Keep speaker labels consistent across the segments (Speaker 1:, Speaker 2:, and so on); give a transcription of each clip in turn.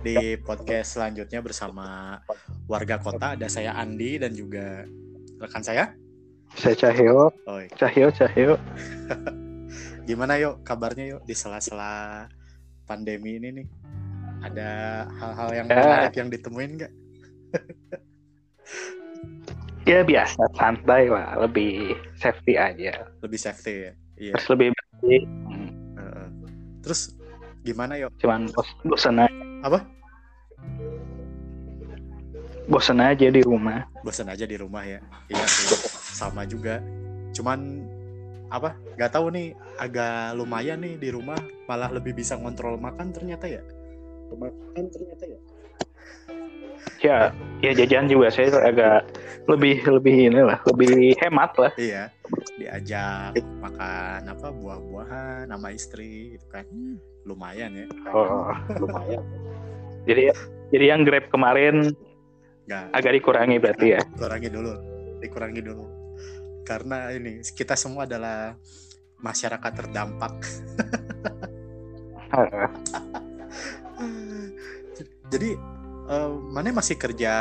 Speaker 1: di podcast selanjutnya bersama warga kota. Ada saya Andi dan juga rekan saya.
Speaker 2: Saya Cahyo.
Speaker 1: Oh,
Speaker 2: Cahyo, Cahyo.
Speaker 1: gimana yuk kabarnya yuk di sela-sela pandemi ini nih? Ada hal-hal yang
Speaker 2: Ya.
Speaker 1: menarik yang ditemuin nggak?
Speaker 2: Ya biasa, santai lah. Lebih safety aja.
Speaker 1: Lebih safety ya. Iya.
Speaker 2: Terus lebih bersih.
Speaker 1: Heeh. Terus gimana yuk?
Speaker 2: Cuman bos bosan aja.
Speaker 1: Apa?
Speaker 2: Bosan aja di rumah.
Speaker 1: Bosan aja di rumah ya. Iya sih. Sama juga. Cuman apa? Gak tahu nih. Agak lumayan nih di rumah. Malah lebih bisa ngontrol makan ternyata ya. Makan ternyata ya.
Speaker 2: Ya, ya jajan juga saya agak lebih lebih inilah, lebih hemat lah.
Speaker 1: Iya. Diajak makan apa buah-buahan sama istri gitu kan. Lumayan ya.
Speaker 2: Oh, lumayan. Jadi jadi yang Grab kemarin
Speaker 1: Nggak
Speaker 2: agak dikurangi berarti ya.
Speaker 1: kurangi dulu. Dikurangi dulu. Karena ini kita semua adalah masyarakat terdampak. Jadi eh, mana masih kerja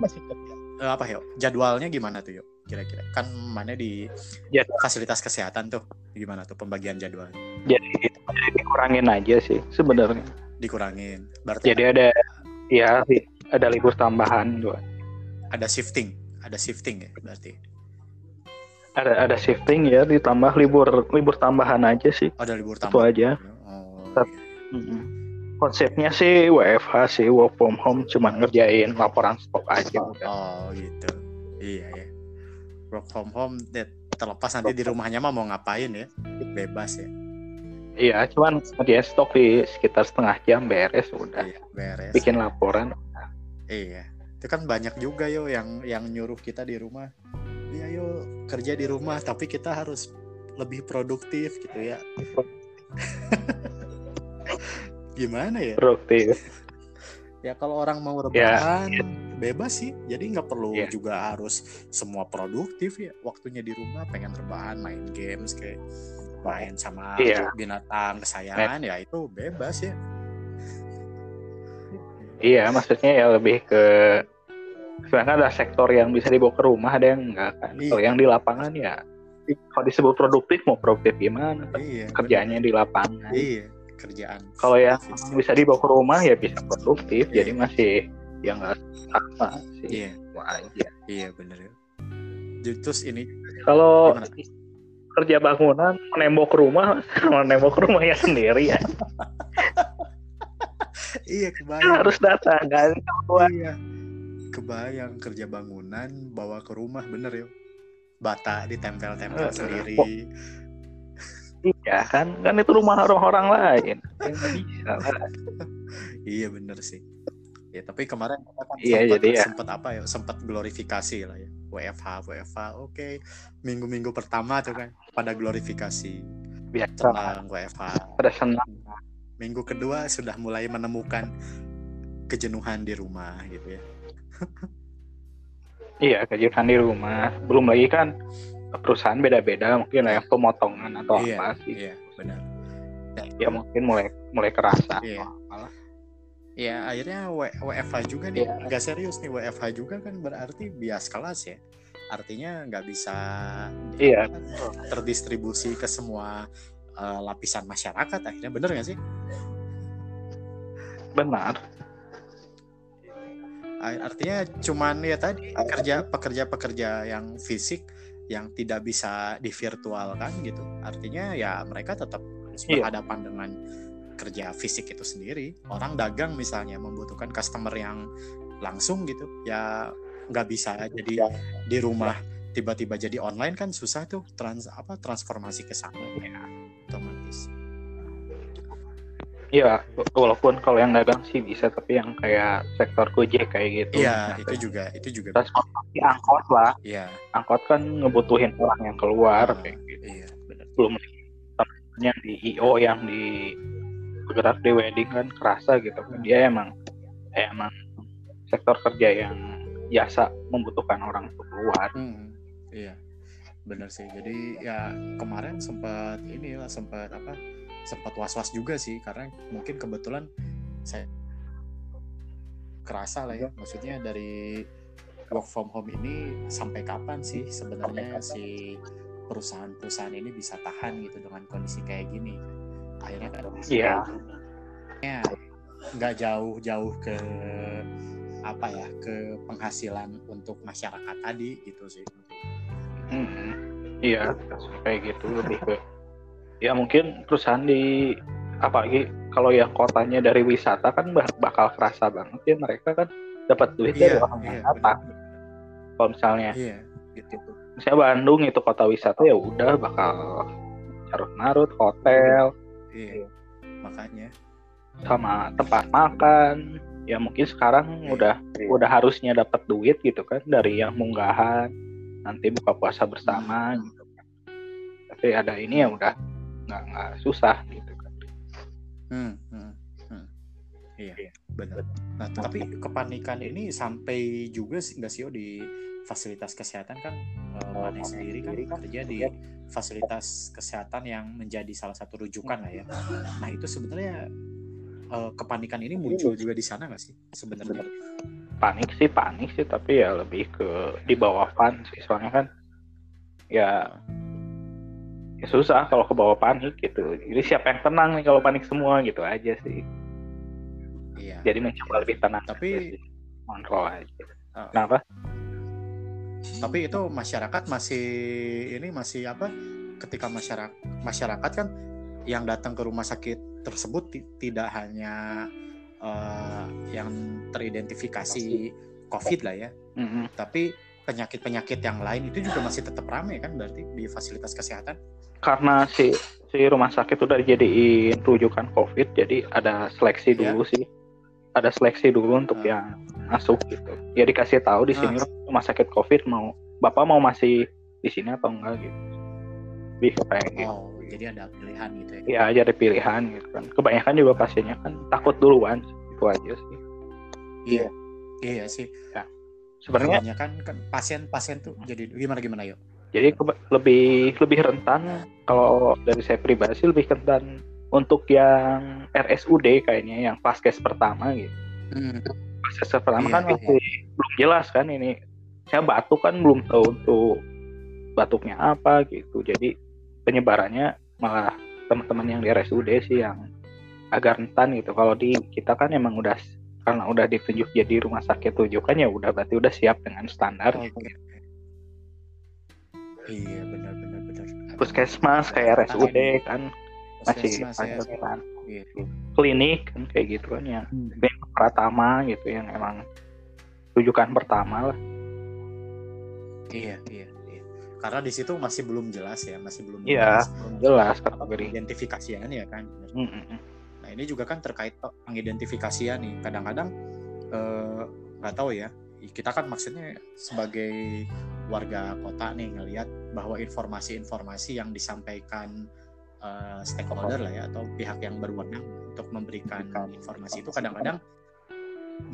Speaker 1: masih kerja eh, apa ya jadwalnya gimana tuh yuk kira-kira kan mana di
Speaker 2: Jadwal.
Speaker 1: fasilitas kesehatan tuh gimana tuh pembagian jadwal
Speaker 2: Jadi dikurangin aja sih sebenarnya.
Speaker 1: dikurangin berarti
Speaker 2: Jadi ada ya ada libur tambahan juga.
Speaker 1: ada shifting ada shifting ya berarti
Speaker 2: Ada ada shifting ya ditambah libur libur tambahan aja sih.
Speaker 1: oh, ada libur
Speaker 2: Itu
Speaker 1: tambah
Speaker 2: aja.
Speaker 1: oh, iya.
Speaker 2: Konsepnya sih WFH sih work from home cuman ngerjain laporan stok aja udah.
Speaker 1: oh gitu iya ya work from home that terlepas nanti di rumahnya mah mau ngapain ya bebas ya
Speaker 2: Iya, cuman ngerjain stok di sekitar setengah jam beres udah.
Speaker 1: iya, beres
Speaker 2: Bikin laporan.
Speaker 1: Iya, itu kan banyak juga yo yang yang nyuruh kita di rumah. Iya yo kerja di rumah, tapi kita harus lebih produktif gitu ya. Gimana ya?
Speaker 2: Produktif.
Speaker 1: Ya kalau orang mau
Speaker 2: Ya,
Speaker 1: rebahan bebas sih, jadi nggak perlu
Speaker 2: Iya.
Speaker 1: juga harus semua produktif ya. Waktunya di rumah pengen rebahan, main games kayak main sama
Speaker 2: Iya.
Speaker 1: binatang kesayangan ya itu bebas ya.
Speaker 2: Iya, maksudnya ya lebih ke sebenarnya ada sektor yang bisa dibawa ke rumah, ada yang enggak kan.
Speaker 1: Iya.
Speaker 2: Kalau yang di lapangan ya kalau disebut produktif mau produktif gimana?
Speaker 1: Iya.
Speaker 2: Kerjanya di lapangan.
Speaker 1: Iya, kerjaan.
Speaker 2: Kalau
Speaker 1: Fisik.
Speaker 2: bisa dibawa ke rumah ya bisa produktif,
Speaker 1: Iya.
Speaker 2: jadi masih yang enggak sama sih.
Speaker 1: Iya.
Speaker 2: Sama aja.
Speaker 1: Iya bener ya. Terus ini
Speaker 2: Kalau
Speaker 1: Gimana?
Speaker 2: kerja bangunan menembok rumah menembok rumahnya sendiri ya
Speaker 1: iya kebayang.
Speaker 2: harus datang kan
Speaker 1: Iya. Kebayang kerja bangunan bawa ke rumah bener ya. Bata ditempel-tempel
Speaker 2: Eh,
Speaker 1: sendiri.
Speaker 2: Iya kan kan itu rumah orang-orang lain nggak bisa lah.
Speaker 1: Iya bener sih. Ya tapi kemarin kita kan
Speaker 2: Iya,
Speaker 1: sempat,
Speaker 2: jadi ya.
Speaker 1: sempat apa ya? Sempat glorifikasi lah ya. WFH, WFH. Oke. Minggu-minggu pertama tuh kan pada glorifikasi
Speaker 2: biasa
Speaker 1: tentang WFH.
Speaker 2: pada senang
Speaker 1: Minggu kedua sudah mulai menemukan kejenuhan di rumah gitu ya.
Speaker 2: iya kejutan di rumah belum lagi kan perusahaan beda-beda mungkin ada yang pemotongan atau
Speaker 1: Iya,
Speaker 2: apa sih
Speaker 1: Iya, benar.
Speaker 2: ya mungkin mulai mulai kerasa
Speaker 1: Iya.
Speaker 2: malah
Speaker 1: Ya akhirnya W- WFH juga nih,
Speaker 2: Iya.
Speaker 1: nggak serius nih WFH juga kan berarti bias kelas ya. Artinya nggak bisa
Speaker 2: Iya.
Speaker 1: terdistribusi ke semua eh, lapisan masyarakat akhirnya bener nggak sih?
Speaker 2: benar
Speaker 1: Artinya cuman ya tadi kerja pekerja-pekerja yang fisik yang tidak bisa divirtualkan gitu. Artinya ya mereka tetap harus
Speaker 2: Iya.
Speaker 1: berhadapan dengan kerja fisik itu sendiri. Orang dagang misalnya membutuhkan customer yang langsung gitu, ya nggak bisa jadi di rumah tiba-tiba jadi online kan susah tuh trans apa transformasi ke sana ya otomatis.
Speaker 2: Iya, walaupun kalau yang dagang sih bisa, tapi yang kayak sektor Gojek kayak gitu.
Speaker 1: Iya,
Speaker 2: Nah,
Speaker 1: itu juga itu juga
Speaker 2: transportasi angkot lah.
Speaker 1: iya
Speaker 2: Angkot kan ngebutuhin orang yang keluar
Speaker 1: Ah,
Speaker 2: kayak gitu.
Speaker 1: iya benar.
Speaker 2: Belum temennya di IO yang di bergerak di wedding kan kerasa gitu kan. Dia emang emang sektor kerja yang biasa membutuhkan orang untuk keluar.
Speaker 1: Hmm, iya, benar sih. Jadi ya kemarin sempat inilah sempat apa? Sempat was-was juga sih karena mungkin kebetulan saya kerasa lah ya maksudnya dari work from home ini sampai kapan sih sebenarnya si perusahaan-perusahaan ini bisa tahan gitu dengan kondisi kayak gini akhirnya kan
Speaker 2: Iya.
Speaker 1: ya nggak jauh-jauh ke apa ya ke penghasilan untuk masyarakat tadi gitu sih
Speaker 2: Mm-mm. Iya, kayak gitu lebih ke ya mungkin perusahaan di apalagi kalau yang kotanya dari wisata kan bak- bakal kerasa banget ya mereka kan dapat duit dari
Speaker 1: Iya,
Speaker 2: orang
Speaker 1: iya,
Speaker 2: wisata. Kalau misalnya
Speaker 1: iya. gitu.
Speaker 2: Misalnya Bandung itu kota wisata ya udah bakal carut marut hotel.
Speaker 1: Iya makanya.
Speaker 2: Sama tempat makan. Ya mungkin sekarang
Speaker 1: Iya.
Speaker 2: udah udah harusnya dapat duit gitu kan dari yang munggahan. Nanti buka puasa bersama
Speaker 1: Hmm.
Speaker 2: gitu. Tapi ada ini ya udah nggak nggak susah gitu kan
Speaker 1: Hmm, hmm, hmm. Iya, benar. Nah, tapi kepanikan ini sampai juga sih nggak sih di fasilitas kesehatan kan eh, Maneh sendiri kan kerja di fasilitas kesehatan yang menjadi salah satu rujukan lah ya. Nah, itu sebenarnya eh, kepanikan ini muncul juga di sana nggak sih sebenarnya?
Speaker 2: panik sih panik sih tapi ya lebih ke di bawah pan sih soalnya kan ya ya susah kalau ke bawah panik gitu. Jadi siapa yang tenang nih kalau panik semua gitu aja sih.
Speaker 1: Iya.
Speaker 2: jadi mencoba lebih tenang
Speaker 1: Tapi-
Speaker 2: kontrol aja.
Speaker 1: Eh,
Speaker 2: kenapa?
Speaker 1: Tapi itu masyarakat masih ini masih apa ketika masyarakat masyarakat kan yang datang ke rumah sakit tersebut ti- tidak hanya eh, yang teridentifikasi COVID. Lah ya.
Speaker 2: Mm-mm.
Speaker 1: tapi penyakit-penyakit yang lain itu juga masih tetap ramai kan berarti di fasilitas kesehatan?
Speaker 2: Karena si si rumah sakit udah dijadiin rujukan covid jadi ada seleksi
Speaker 1: Ya.
Speaker 2: dulu sih. Ada seleksi dulu untuk
Speaker 1: Ah.
Speaker 2: yang masuk gitu. Ya dikasih tahu di sini
Speaker 1: Ah.
Speaker 2: rumah sakit covid mau bapak mau masih di sini atau enggak gitu. Lebih kayak gitu.
Speaker 1: Oh jadi ada pilihan gitu ya?
Speaker 2: Ya aja ada pilihan gitu kan. Kebanyakan juga pasiennya kan takut duluan itu aja sih.
Speaker 1: Iya. Iya sih
Speaker 2: sebenarnya
Speaker 1: kebanyakan kan pasien-pasien tuh jadi gimana gimana yuk?
Speaker 2: Jadi lebih lebih rentan kalau dari saya pribadi sih lebih rentan untuk yang RSUD kayaknya yang paskes pertama gitu. Paskes pertama
Speaker 1: Iya,
Speaker 2: kan
Speaker 1: iya.
Speaker 2: masih belum jelas kan ini. Saya batuk kan belum tahu untuk batuknya apa gitu. Jadi penyebarannya malah teman-teman yang di RSUD sih yang agak rentan gitu. Kalau di kita kan emang udah karena udah ditunjuk jadi rumah sakit rujukan ya udah berarti udah siap dengan standar gitu.
Speaker 1: iya benar benar benar
Speaker 2: puskesmas kayak RSUD kan masih
Speaker 1: ya.
Speaker 2: panjang
Speaker 1: Iya.
Speaker 2: klinik kan kayak gitu kan yang
Speaker 1: Hmm.
Speaker 2: klinik Pratama gitu yang emang rujukan pertama lah
Speaker 1: Iya, iya, iya. Karena di situ masih belum jelas ya, masih belum
Speaker 2: Iya,
Speaker 1: jelas
Speaker 2: belum jelas kategori
Speaker 1: identifikasian ya kan.
Speaker 2: mm, mm.
Speaker 1: Nah ini juga kan terkait pe- pengidentifikasian nih. Kadang-kadang eh, nggak tahu ya. Kita kan maksudnya sebagai warga kota nih ngelihat bahwa informasi-informasi yang disampaikan eh, stakeholder lah ya atau pihak yang berwenang untuk memberikan informasi itu kadang-kadang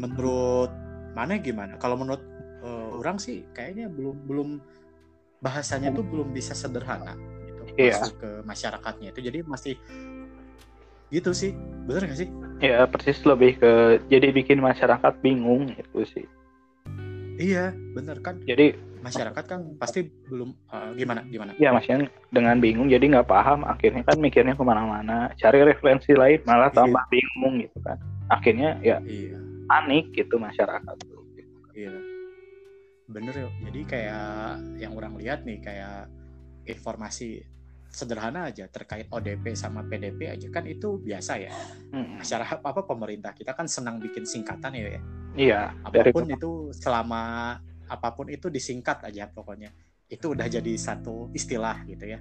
Speaker 1: menurut mana gimana? Kalau menurut eh, orang sih kayaknya belum belum bahasanya tuh belum bisa sederhana gitu
Speaker 2: Iya.
Speaker 1: masuk ke masyarakatnya itu jadi masih gitu sih. Bener gak sih?
Speaker 2: Ya persis lebih ke jadi bikin masyarakat bingung itu sih.
Speaker 1: Iya bener kan?
Speaker 2: Jadi
Speaker 1: masyarakat kan pasti belum eh, gimana gimana?
Speaker 2: ya maksudnya dengan bingung jadi nggak paham. Akhirnya kan mikirnya ke mana-mana cari referensi lain malah
Speaker 1: Iya.
Speaker 2: tambah bingung gitu kan. Akhirnya ya
Speaker 1: iya.
Speaker 2: panik gitu masyarakat.
Speaker 1: Iya. Bener ya jadi kayak yang orang lihat nih kayak informasi sederhana aja terkait ODP sama PDP aja. Kan itu biasa ya.
Speaker 2: Mm,
Speaker 1: masyarakat apa pemerintah kita kan senang bikin singkatan ya, ya.
Speaker 2: iya dari
Speaker 1: apa pun itu selama apa pun itu disingkat aja pokoknya. Itu udah jadi satu istilah gitu ya.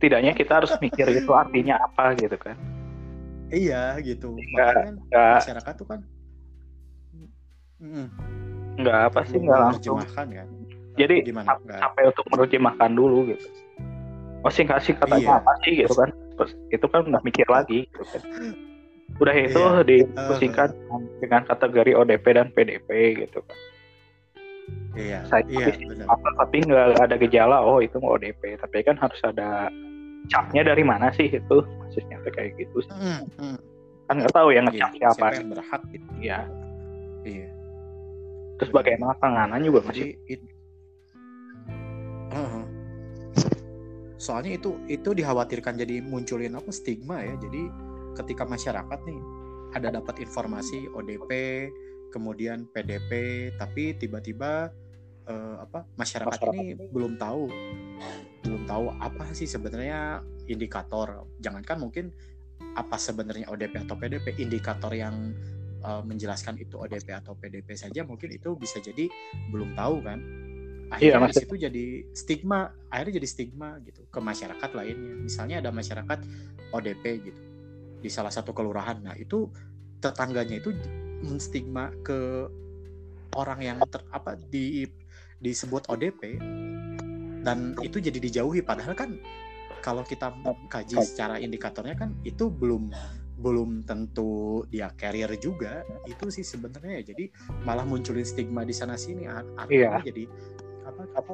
Speaker 2: Setidaknya kita harus mikir itu artinya apa gitu kan.
Speaker 1: Iya gitu.
Speaker 2: Nggak-
Speaker 1: makanya kan
Speaker 2: nggak
Speaker 1: masyarakat tuh kan mm,
Speaker 2: nggak apa sih nggak langsung.
Speaker 1: kan.
Speaker 2: Jadi,
Speaker 1: gimana? Nggak.
Speaker 2: sampai untuk menerjemahkan dulu gitu oh singkat sih katanya
Speaker 1: Iya.
Speaker 2: apa sih gitu kan. Terus itu kan udah mikir lagi gitu kan. Udah itu
Speaker 1: Iya.
Speaker 2: disingkat dengan kategori ODP dan PDP gitu kan.
Speaker 1: Iya
Speaker 2: Saya
Speaker 1: iya
Speaker 2: apa tapi nggak ada gejala oh itu mau ODP tapi kan harus ada capnya dari mana sih itu? Maksudnya kayak gitu
Speaker 1: Mm, mm.
Speaker 2: kan nggak tahu ya
Speaker 1: Iya,
Speaker 2: ngecap
Speaker 1: siapa
Speaker 2: siapa
Speaker 1: yang berhak gitu.
Speaker 2: Ya
Speaker 1: iya.
Speaker 2: Terus bagaimana penanganan juga masih
Speaker 1: jadi it, soalnya itu itu dikhawatirkan jadi munculin apa stigma ya. Jadi ketika masyarakat nih ada dapat informasi ODP kemudian PDP tapi tiba-tiba uh, apa masyarakat, masyarakat ini belum tahu belum tahu apa sih sebenarnya indikator. Jangankan mungkin apa sebenarnya ODP atau PDP indikator yang uh, menjelaskan itu ODP atau PDP saja mungkin itu bisa jadi belum tahu kan akhirnya iya, itu jadi stigma akhirnya jadi stigma gitu ke masyarakat lainnya. Misalnya ada masyarakat ODP gitu di salah satu kelurahan. Nah itu tetangganya itu menstigma ke orang yang ter, apa di disebut ODP dan itu jadi dijauhi. Padahal kan kalau kita kaji secara indikatornya kan itu belum belum tentu dia carrier juga. Itu sih sebenarnya ya. Jadi malah munculin stigma di sana sini artinya iya. jadi apa apa?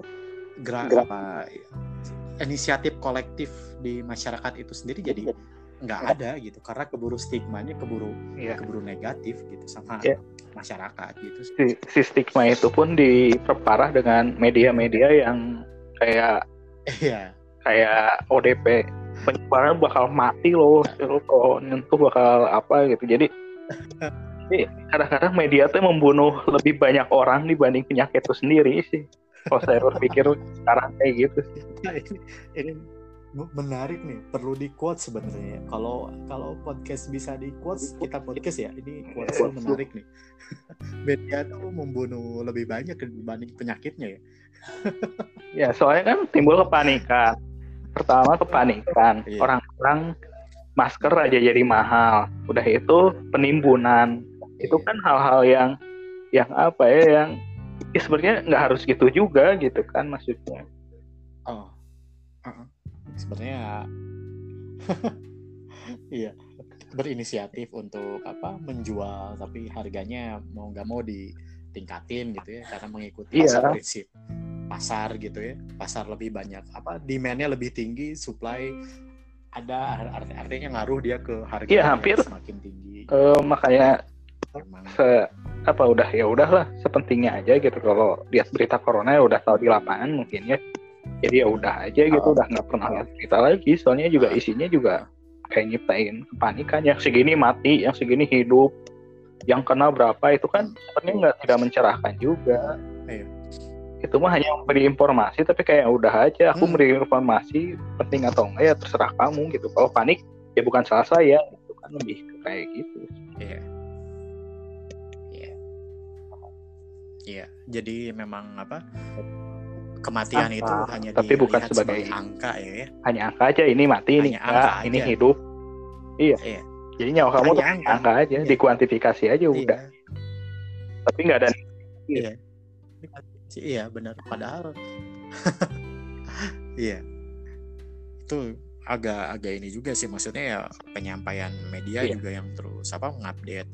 Speaker 1: Gerak apa inisiatif kolektif di masyarakat itu sendiri jadi nggak ada gitu. Karena keburu stigmanya keburu iya. keburu negatif gitu sama iya. masyarakat gitu
Speaker 2: si, si stigma itu pun diperparah dengan media-media yang kayak
Speaker 1: iya.
Speaker 2: kayak ODP penyebaran bakal mati loh. Lo kalau nyentuh bakal apa gitu. Jadi kadang-kadang media tuh membunuh lebih banyak orang dibanding penyakit itu sendiri sih kalau saya berpikir sekarang kayak gitu sih.
Speaker 1: Nah, ini, ini menarik nih perlu di quote sebenarnya. Kalau kalau podcast bisa di quote kita podcast ya? Ini quote menarik nih. Media tuh membunuh lebih banyak dibanding penyakitnya ya?
Speaker 2: Ya soalnya kan timbul kepanikan. Pertama kepanikan. Iya. orang-orang masker aja jadi mahal. Udah itu penimbunan. Itu kan hal-hal yang yang apa ya yang ya sebenarnya nggak harus gitu juga gitu kan maksudnya.
Speaker 1: Oh. Uh-uh. sebenarnya iya berinisiatif untuk apa menjual tapi harganya mau nggak mau ditingkatin gitu ya karena mengikuti
Speaker 2: iya.
Speaker 1: prinsip pasar gitu ya. Pasar lebih banyak apa demandnya lebih tinggi supply ada art artinya ngaruh dia ke harga
Speaker 2: iya, hampir.
Speaker 1: semakin tinggi.
Speaker 2: Uh, makanya Se apa udah ya udahlah sepentingnya aja gitu. Kalau lihat berita corona ya udah tahu di lapangan mungkin ya. Jadi ya udah aja gitu oh. udah nggak pernah lihat berita lagi. Soalnya juga isinya juga kayak nyiptain kepanikan. Yang segini mati yang segini hidup. Yang kena berapa itu kan sebenarnya nggak tidak mencerahkan juga.
Speaker 1: Iya.
Speaker 2: Itu mah hanya memberi informasi tapi kayak udah aja. Aku hmm. memberi informasi penting atau enggak ya terserah kamu gitu. Kalau panik ya bukan salah saya itu kan lebih kayak gitu.
Speaker 1: Iya iya jadi memang apa kematian angka. itu hanya
Speaker 2: tapi bukan sebagai,
Speaker 1: sebagai angka ya, ya
Speaker 2: hanya angka aja ini mati ini enggak ini hidup. Iya, iya. jadi nyawa kamu tuh angka, angka aja iya. dikuantifikasi aja iya. udah. Tapi nggak ada
Speaker 1: iya. Iya benar. Padahal iya. Itu agak agak ini juga sih maksudnya ya penyampaian media iya. juga yang terus apa mengupdate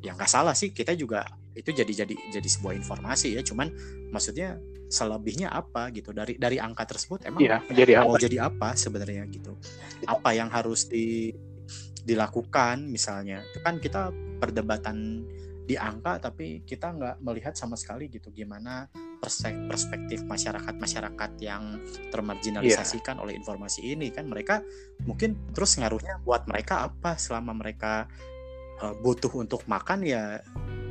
Speaker 1: yang nggak salah sih. Kita juga itu jadi jadi jadi sebuah informasi ya. Cuman maksudnya selebihnya apa gitu? Dari dari angka tersebut emang
Speaker 2: iya, jadi
Speaker 1: mau apa? jadi apa sebenarnya gitu? Apa yang harus di dilakukan misalnya? Itu kan kita perdebatan di angka tapi kita nggak melihat sama sekali gitu gimana perspektif masyarakat masyarakat yang termarginalisasikan yeah. oleh informasi ini. Kan mereka mungkin terus ngaruhnya buat mereka apa selama mereka uh, butuh untuk makan ya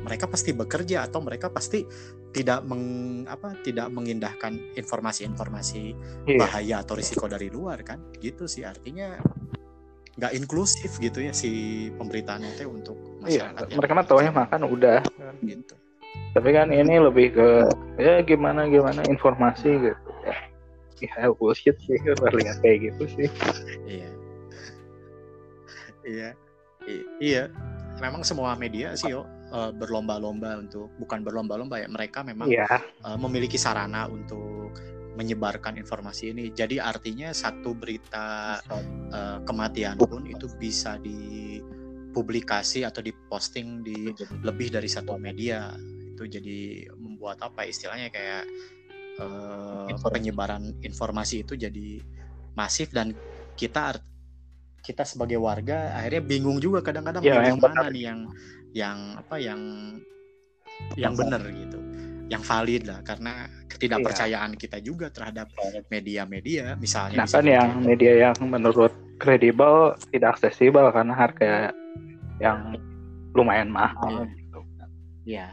Speaker 1: mereka pasti bekerja atau mereka pasti tidak meng apa tidak mengindahkan informasi-informasi yeah. bahaya atau risiko dari luar kan gitu sih artinya nggak inklusif gitu ya si pemberitaan itu untuk
Speaker 2: iya, masyarakat. Iya, mereka mah taunya makan udah gitu. Tapi kan ini lebih ke ya gimana gimana informasi gitu ya. Ya bullshit sih kalau lihat kayak gitu sih.
Speaker 1: Iya. iya. iya. Memang semua media sih yo uh, berlomba-lomba untuk bukan berlomba-lomba ya mereka memang
Speaker 2: yeah.
Speaker 1: uh, memiliki sarana untuk menyebarkan informasi ini. Jadi artinya satu berita uh, kematian pun itu bisa dipublikasi atau diposting di lebih dari satu media. Itu jadi membuat apa istilahnya kayak uh, penyebaran informasi itu jadi masif dan kita kita sebagai warga akhirnya bingung juga kadang-kadang
Speaker 2: ya,
Speaker 1: yang mana nih yang yang apa yang yang benar gitu. Yang valid lah karena ketidakpercayaan kita juga terhadap media-media misalnya
Speaker 2: nah kan yang media yang menurut kredibel tidak aksesibel karena harga yang lumayan mahal
Speaker 1: Iya.
Speaker 2: gitu.
Speaker 1: ya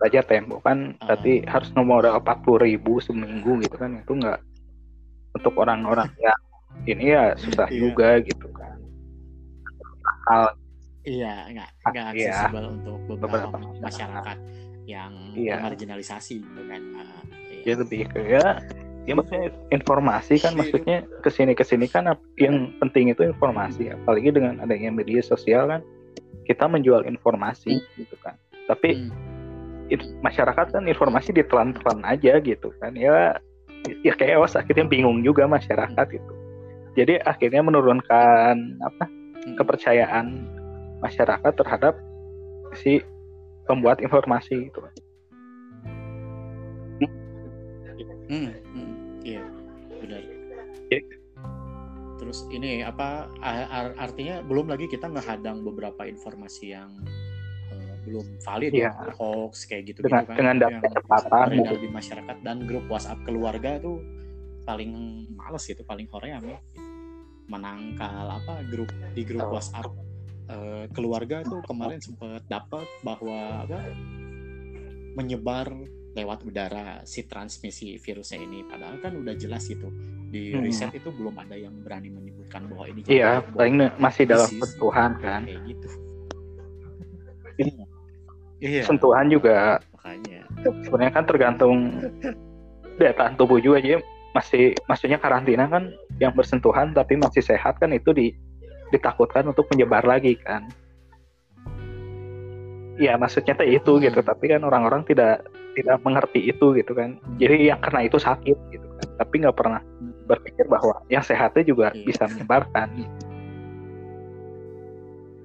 Speaker 2: aja tempo kan tadi harus nomor 40 ribu seminggu gitu kan itu enggak untuk orang-orang yang ini ya susah
Speaker 1: Iya.
Speaker 2: juga gitu kan hal
Speaker 1: iya nggak
Speaker 2: Ah,
Speaker 1: nggak
Speaker 2: iya.
Speaker 1: aksesibel untuk beberapa,
Speaker 2: Beberapa
Speaker 1: masyarakat yang
Speaker 2: Iya.
Speaker 1: marginalisasi gitu kan iya.
Speaker 2: ya lebih ke ya ya maksudnya informasi kan
Speaker 1: Iya.
Speaker 2: maksudnya ke sini ke sini kan yang penting itu informasi apalagi dengan adanya media sosial kan kita menjual informasi gitu kan tapi
Speaker 1: Hmm.
Speaker 2: masyarakat kan informasi ditelan-telan aja gitu kan ya ya chaos akhirnya bingung juga masyarakat itu jadi akhirnya menurunkan apa
Speaker 1: Hmm.
Speaker 2: kepercayaan masyarakat terhadap si pembuat informasi gitu
Speaker 1: Hmm, hmm, iya benar.
Speaker 2: Iya.
Speaker 1: Terus ini apa artinya belum lagi kita ngehadang beberapa informasi yang eh, belum valid
Speaker 2: Iya.
Speaker 1: ya, hoax kayak gitu
Speaker 2: dengan
Speaker 1: gitu kan
Speaker 2: dengan
Speaker 1: yang beredar di masyarakat dan grup WhatsApp keluarga tuh paling males gitu, paling hoream ya. Menangkal apa grup di grup. WhatsApp. Eh, keluarga tuh kemarin sempat dapat bahwa apa menyebar lewat udara si transmisi virusnya ini. Padahal kan udah jelas gitu di
Speaker 2: Hmm.
Speaker 1: riset itu belum ada yang berani menyebutkan bahwa ini
Speaker 2: iya
Speaker 1: jadi
Speaker 2: paling masih dalam sentuhan kan.
Speaker 1: Kayak gitu. Iya.
Speaker 2: Sentuhan juga
Speaker 1: makanya.
Speaker 2: sebenarnya kan tergantung daya tahan tubuh juga aja masih maksudnya karantina kan yang bersentuhan tapi masih sehat kan itu di ditakutkan untuk menyebar lagi kan. Ya maksudnya teh itu
Speaker 1: Hmm.
Speaker 2: gitu tapi kan orang-orang tidak tidak mengerti itu gitu kan. Jadi yang karena itu sakit gitu kan. Tapi nggak pernah berpikir bahwa yang sehatnya juga
Speaker 1: Iya.
Speaker 2: bisa menyebarkan.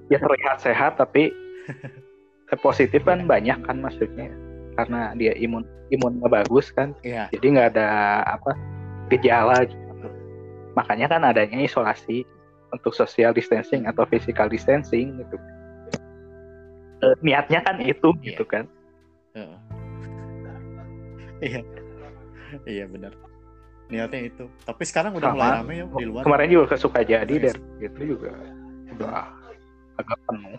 Speaker 2: Ya terlihat sehat tapi positif kan banyak kan maksudnya. Karena dia imun imunnya bagus kan.
Speaker 1: Iya.
Speaker 2: Jadi nggak ada apa gejala gitu. makanya kan adanya isolasi untuk social distancing atau physical distancing gitu. Eh, niatnya kan itu
Speaker 1: Iya.
Speaker 2: gitu kan.
Speaker 1: Iya. Iya benar. Niatnya itu. Tapi sekarang udah
Speaker 2: Sama.
Speaker 1: mulai rame ya di luar.
Speaker 2: Kemarin juga kesuka jadi
Speaker 1: Iya.
Speaker 2: dan gitu juga. Udah agak penuh.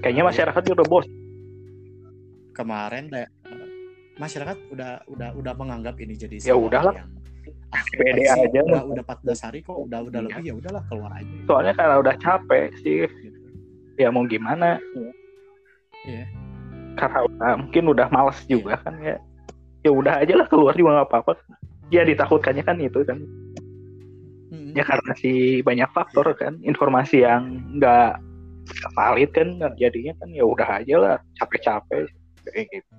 Speaker 2: Kayaknya masyarakat juga udah bos.
Speaker 1: Kemarin kayak masyarakat udah udah udah menganggap ini jadi
Speaker 2: Ya udahlah.
Speaker 1: yang ah,
Speaker 2: Pede aja.
Speaker 1: udah udah 14 hari kok udah udah
Speaker 2: Iya.
Speaker 1: lebih ya udahlah keluar aja.
Speaker 2: Soalnya karena udah capek sih.
Speaker 1: Gitu.
Speaker 2: ya mau gimana?
Speaker 1: Iya.
Speaker 2: karena udah, mungkin udah males juga kan ya. Ya udah aja lah keluar juga nggak apa-apa. Ya ditakutkannya kan itu kan. Ya karena si banyak faktor kan. Informasi yang nggak nggak valid kan jadinya kan ya udah aja lah capek-capek. Kayak gitu.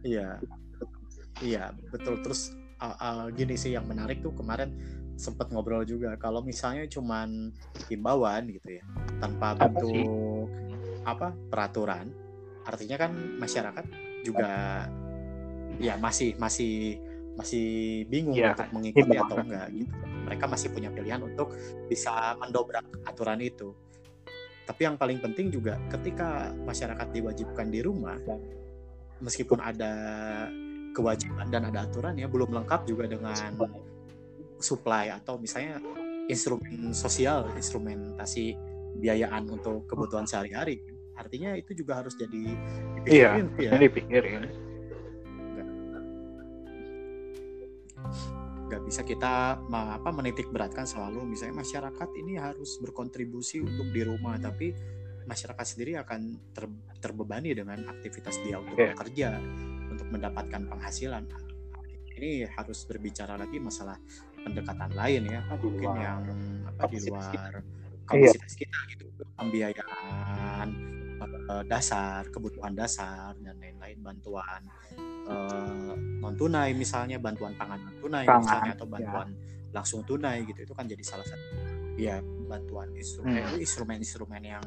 Speaker 1: Iya, iya betul. Terus uh, uh, gini sih yang menarik tuh kemarin sempat ngobrol juga. Kalau misalnya cuman himbauan gitu ya, tanpa
Speaker 2: Apa
Speaker 1: bentuk
Speaker 2: sih?
Speaker 1: apa peraturan, artinya kan masyarakat juga ya masih masih masih bingung
Speaker 2: Iya,
Speaker 1: untuk mengikuti
Speaker 2: himbauan.
Speaker 1: atau enggak gitu. Mereka masih punya pilihan untuk bisa mendobrak aturan itu. Tapi yang paling penting juga ketika masyarakat diwajibkan di rumah, meskipun ada kewajiban dan ada aturan ya belum lengkap juga dengan supply atau misalnya instrumen sosial, instrumentasi biayaan untuk kebutuhan sehari-hari. Artinya itu juga harus jadi
Speaker 2: iya
Speaker 1: dipikirin tuh ya.
Speaker 2: ini dipikirin
Speaker 1: nggak bisa kita apa menitik beratkan selalu misalnya masyarakat ini harus berkontribusi untuk di rumah tapi masyarakat sendiri akan ter- terbebani dengan aktivitas dia untuk
Speaker 2: Iya.
Speaker 1: bekerja untuk mendapatkan penghasilan ini harus berbicara lagi masalah pendekatan lain ya mungkin yang apa di luar
Speaker 2: Iya.
Speaker 1: kapasitas kita gitu pembiayaan eh, dasar kebutuhan dasar dan lain-lain bantuan non tunai misalnya bantuan pangan non tunai
Speaker 2: Pangan,
Speaker 1: misalnya atau
Speaker 2: ya.
Speaker 1: bantuan langsung tunai gitu itu kan jadi salah satu ya bantuan instrumen
Speaker 2: Hmm.
Speaker 1: instrumen-instrumen yang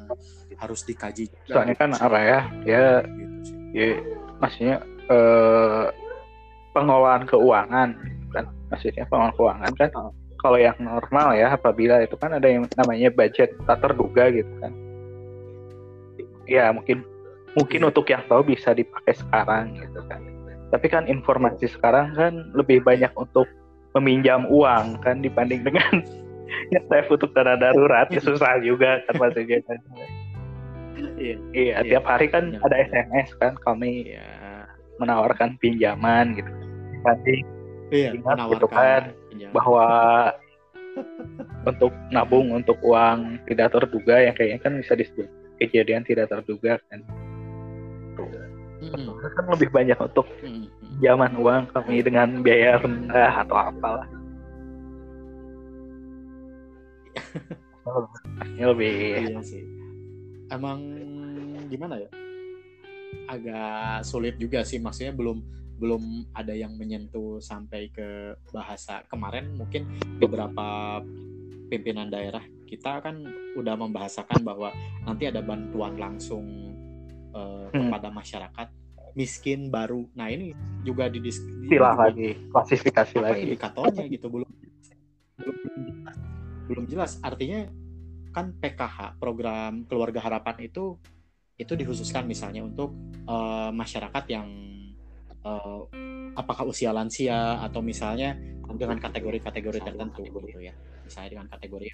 Speaker 1: harus dikaji
Speaker 2: soalnya kan apa ya ya
Speaker 1: gitu sih.
Speaker 2: ya maksudnya eh, pengelolaan keuangan kan maksudnya pengelolaan keuangan kan kalau yang normal ya apabila itu kan ada yang namanya budget tak terduga gitu kan ya mungkin mungkin
Speaker 1: Iya.
Speaker 2: untuk yang tahu bisa dipakai sekarang gitu kan tapi kan informasi sekarang kan lebih banyak untuk meminjam uang kan dibanding dengan nge-save untuk dana darurat ya susah juga kan maksudnya kan.
Speaker 1: Iya.
Speaker 2: iya
Speaker 1: Iya.
Speaker 2: tiap hari kan
Speaker 1: Benar.
Speaker 2: ada SMS kan kami ya menawarkan pinjaman gitu dibanding
Speaker 1: Iya,
Speaker 2: Ingat gitu kan,
Speaker 1: pinjaman.
Speaker 2: bahwa untuk nabung untuk uang tidak terduga yang kayaknya kan bisa disebut kejadian tidak terduga kan
Speaker 1: Mm-mm.
Speaker 2: kan lebih banyak untuk pinjaman uang kami dengan biaya rendah atau apalah Ini lebih
Speaker 1: Iya sih. Emang gimana ya? Agak sulit juga sih. Maksudnya belum belum ada yang menyentuh sampai ke bahasa. Kemarin mungkin beberapa pimpinan daerah kita kan udah membahasakan bahwa nanti ada bantuan langsung
Speaker 2: Hmm.
Speaker 1: kepada masyarakat miskin baru. Nah, ini juga didis
Speaker 2: istilah lagi klasifikasi lagi.
Speaker 1: indikatornya gitu. Belum belum belum jelas. Artinya kan PKH program keluarga harapan itu itu dikhususkan misalnya untuk eh, masyarakat yang eh, apakah usia lansia atau misalnya dengan kategori-kategori tertentu gitu ya. Misalnya dengan kategori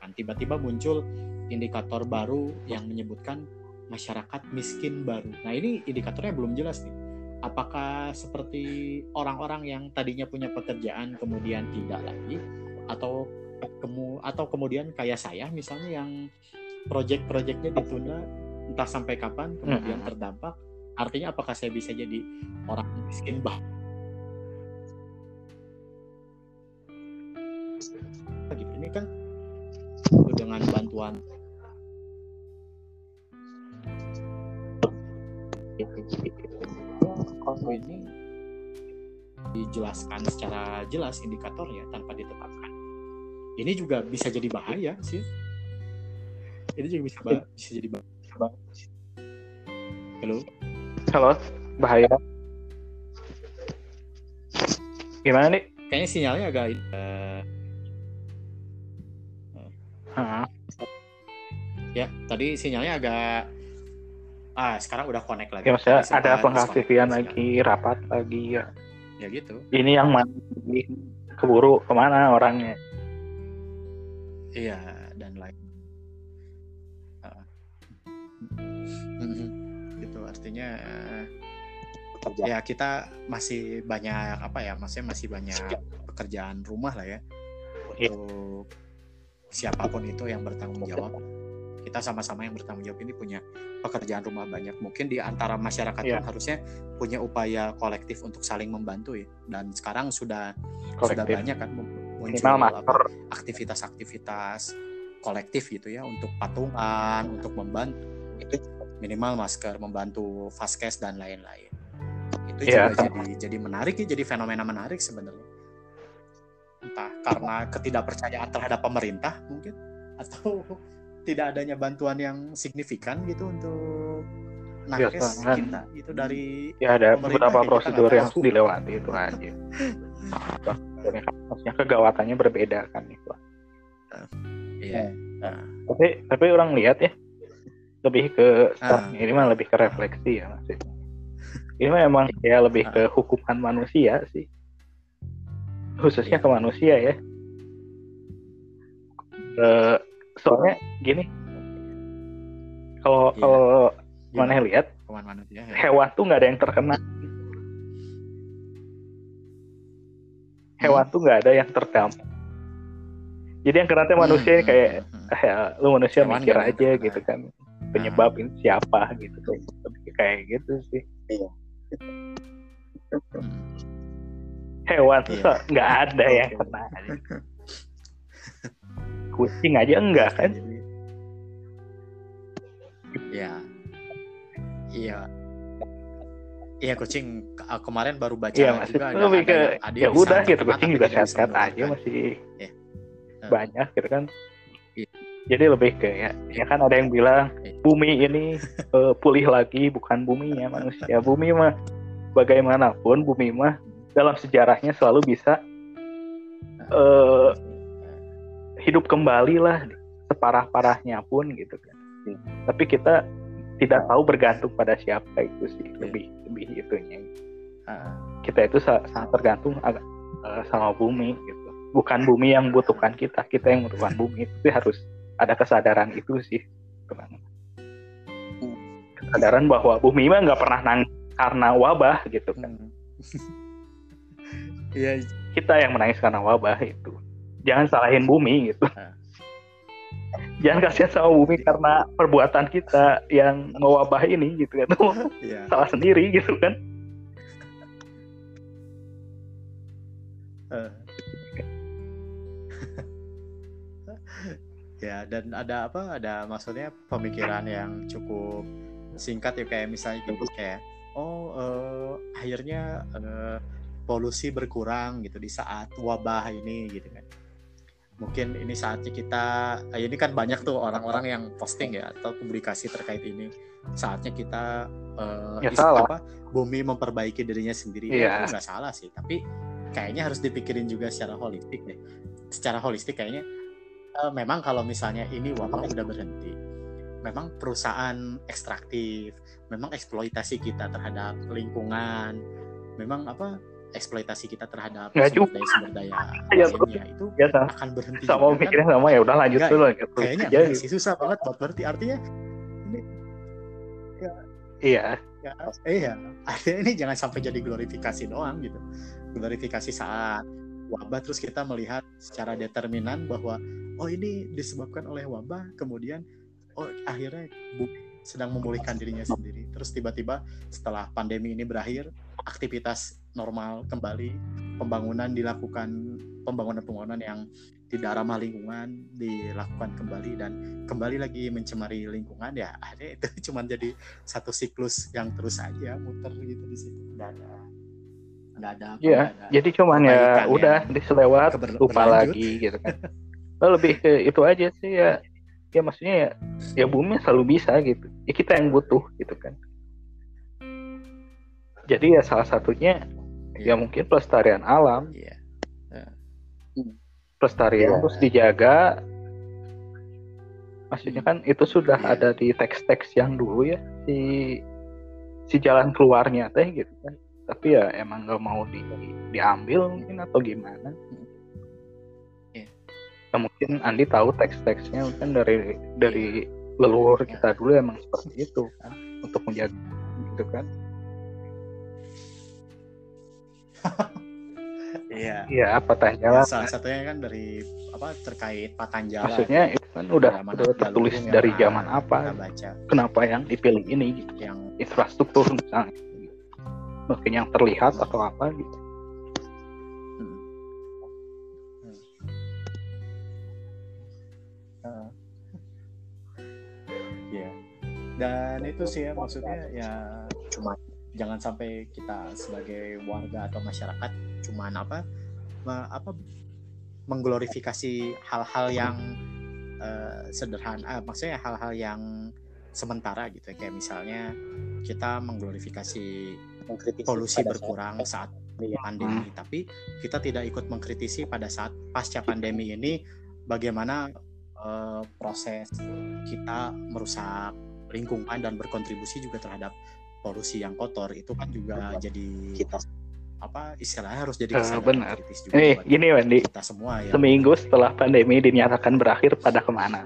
Speaker 1: kan tiba-tiba muncul indikator baru yang menyebutkan masyarakat miskin baru. Nah ini indikatornya belum jelas nih. Apakah seperti orang-orang yang tadinya punya pekerjaan kemudian tidak lagi atau kemu atau kemudian kayak saya misalnya yang proyek-proyeknya ditunda entah sampai kapan kemudian
Speaker 2: Mhm.
Speaker 1: terdampak artinya apakah saya bisa jadi orang miskin? Bah. Gitu ini kan dengan bantuan. Kalau ini dijelaskan secara jelas indikatornya tanpa ditetapkan. Ini juga bisa jadi bahaya sih. Ini juga bisa bisa jadi bahaya halo?
Speaker 2: Halo bahaya. Gimana nih?
Speaker 1: Kayaknya sinyalnya agak eh,
Speaker 2: Hah,
Speaker 1: ya tadi sinyalnya agak ah sekarang udah connect lagi.
Speaker 2: Ya maksudnya
Speaker 1: sempat
Speaker 2: ada pengaktifan lagi rapat lagi ya.
Speaker 1: Ya gitu.
Speaker 2: Ini yang mana keburu ke mana orangnya?
Speaker 1: Iya artinya ya kita masih banyak apa ya maksudnya masih banyak pekerjaan rumah lah ya.
Speaker 2: Iya.
Speaker 1: untuk siapa pun itu yang bertanggung jawab. Kita sama-sama yang bertanggung jawab ini punya pekerjaan rumah banyak. Mungkin di antara masyarakat
Speaker 2: Iya.
Speaker 1: pun harusnya punya upaya kolektif untuk saling membantu ya. Dan sekarang sudah sudah
Speaker 2: kolektif.
Speaker 1: banyak kan muncul aktivitas-aktivitas kolektif gitu ya untuk patungan untuk membantu. Itu minimal masker membantu vaskes dan lain-lain itu
Speaker 2: Iya.
Speaker 1: juga jadi jadi menarik ya jadi fenomena menarik sebenarnya entah karena ketidakpercayaan terhadap pemerintah mungkin atau tidak adanya bantuan yang signifikan gitu untuk nakes
Speaker 2: kan.
Speaker 1: kita gitu dari
Speaker 2: ya ada beberapa
Speaker 1: ya,
Speaker 2: prosedur yang
Speaker 1: tahu.
Speaker 2: dilewati itu aja maksudnya kegawatannya berbeda kan itu
Speaker 1: iya
Speaker 2: tapi tapi orang lihat ya lebih ke
Speaker 1: Ah.
Speaker 2: ini mah lebih ke refleksi ya maksudnya ini mah emang ya lebih
Speaker 1: Ah.
Speaker 2: ke hukuman manusia sih. Khususnya ke manusia ya. Eh, soalnya gini. Kalau
Speaker 1: Iya.
Speaker 2: kalau mana lihat
Speaker 1: Hukuman manusia ya.
Speaker 2: hewan tuh nggak ada yang terkena. Hewan tuh nggak ada yang terdampak jadi yang kena manusia ini
Speaker 1: Hmm,
Speaker 2: kayak
Speaker 1: hmm, hmm.
Speaker 2: ah, ya, lu manusia
Speaker 1: Hewan
Speaker 2: mikir aja gitu kan penyebab ini siapa gitu lebih kayak gitu sih
Speaker 1: Hmm.
Speaker 2: hewan
Speaker 1: Iya.
Speaker 2: so- nggak ada yang
Speaker 1: Oke.
Speaker 2: kena kucing aja enggak kan
Speaker 1: ya iya iya kucing ke- kemarin baru baca
Speaker 2: Iya masih
Speaker 1: juga ada,
Speaker 2: ke
Speaker 1: yang- ada
Speaker 2: ya
Speaker 1: yang
Speaker 2: udah gitu kucing juga sehat-sehat aja
Speaker 1: menularkan.
Speaker 2: masih
Speaker 1: Iya.
Speaker 2: banyak gitu kan
Speaker 1: Iya.
Speaker 2: Jadi lebih ke ya, ya kan ada yang bilang
Speaker 1: Iya.
Speaker 2: bumi ini eh, pulih lagi bukan buminya manusia bumi mah bagaimanapun bumi mah dalam sejarahnya selalu bisa eh, hidup kembali lah separah-parahnya pun gitu kan tapi kita tidak tahu bergantung pada siapa itu sih yeah. lebih lebih itunya uh. kita itu sangat tergantung agak uh, sama bumi gitu bukan bumi yang butuhkan kita kita yang membutuhkan bumi itu harus ada kesadaran itu sih kesadaran bahwa bumi mah nggak pernah nang karena wabah gitu kan hmm.
Speaker 1: Iya.
Speaker 2: kita yang menangis karena wabah itu jangan salahin bumi gitu uh jangan kasihan sama bumi karena perbuatan kita yang mewabah ini gitu kan yeah. salah sendiri gitu kan
Speaker 1: uh. Ya dan ada apa ada maksudnya pemikiran yang cukup singkat ya kayak misalnya gitu kayak oh uh, akhirnya uh, polusi berkurang gitu di saat wabah ini gitu kan mungkin ini saatnya kita eh, ini kan banyak tuh orang-orang yang posting ya atau publikasi terkait ini saatnya kita uh,
Speaker 2: ya, salah. apa
Speaker 1: bumi memperbaiki dirinya sendiri ya. itu nggak salah sih tapi kayaknya harus dipikirin juga secara holistik deh secara holistik kayaknya uh, memang kalau misalnya ini wabah udah berhenti memang perusahaan ekstraktif memang eksploitasi kita terhadap lingkungan memang apa eksploitasi kita terhadap
Speaker 2: Nggak sumber daya
Speaker 1: sumber daya ya, itu ya, akan berhenti
Speaker 2: sama juga, mikirnya kan? sama ya udah lanjut dulu
Speaker 1: gitu. kayaknya ya, sih susah banget buat berarti artinya ini
Speaker 2: ya, iya.
Speaker 1: Ya, eh ya artinya ini jangan sampai jadi glorifikasi doang gitu. Glorifikasi saat wabah terus kita melihat secara determinan bahwa oh ini disebabkan oleh wabah kemudian oh akhirnya bumi sedang memulihkan dirinya sendiri. Terus tiba-tiba setelah pandemi ini berakhir aktivitas normal kembali pembangunan dilakukan pembangunan-pembangunan yang tidak ramah lingkungan dilakukan kembali dan kembali lagi mencemari lingkungan ya akhirnya itu cuma jadi satu siklus yang terus saja muter gitu di situ. Nggak ada nggak ada
Speaker 2: ya ada jadi cuman ya udah diselewat lupa lagi gitu kan lebih ke itu aja sih ya ya maksudnya ya ya bumi selalu bisa gitu ya kita yang butuh gitu kan jadi ya salah satunya yeah. ya mungkin pelestarian alam yeah. yeah. pelestarian yeah. terus dijaga maksudnya kan itu sudah yeah. ada di teks-teks yang dulu ya si si jalan keluarnya teh gitu kan tapi ya emang nggak mau di, diambil mungkin atau gimana yeah. ya, mungkin Andi tahu teks-teksnya kan dari dari leluhur kita dulu emang seperti itu kan untuk menjaga gitu kan
Speaker 1: Iya.
Speaker 2: Iya, Patanjala.
Speaker 1: Ya, salah satunya kan dari apa terkait Patanjala.
Speaker 2: Maksudnya itu kan udah udah tertulis dari zaman apa?
Speaker 1: Baca.
Speaker 2: Kenapa yang dipilih ini gitu? Yang infrastruktur misalnya. Mungkin yang terlihat atau apa gitu. Hmm.
Speaker 1: Hmm. Iya. Dan itu sih ya maksudnya ya cuma jangan sampai kita sebagai warga atau masyarakat cuman apa apa mengglorifikasi hal-hal yang uh, sederhana uh, maksudnya hal-hal yang sementara gitu ya. kayak misalnya kita mengglorifikasi polusi berkurang saat, saat pandemi. hmm. tapi kita tidak ikut mengkritisi pada saat pasca pandemi ini bagaimana uh, proses kita merusak lingkungan dan berkontribusi juga terhadap polusi yang kotor. Itu kan juga jadi kita apa istilahnya harus jadi
Speaker 2: uh, benar. kritis juga eh, gini Wendy. kita semua ya. Seminggu setelah pandemi dinyatakan berakhir pada ke mana?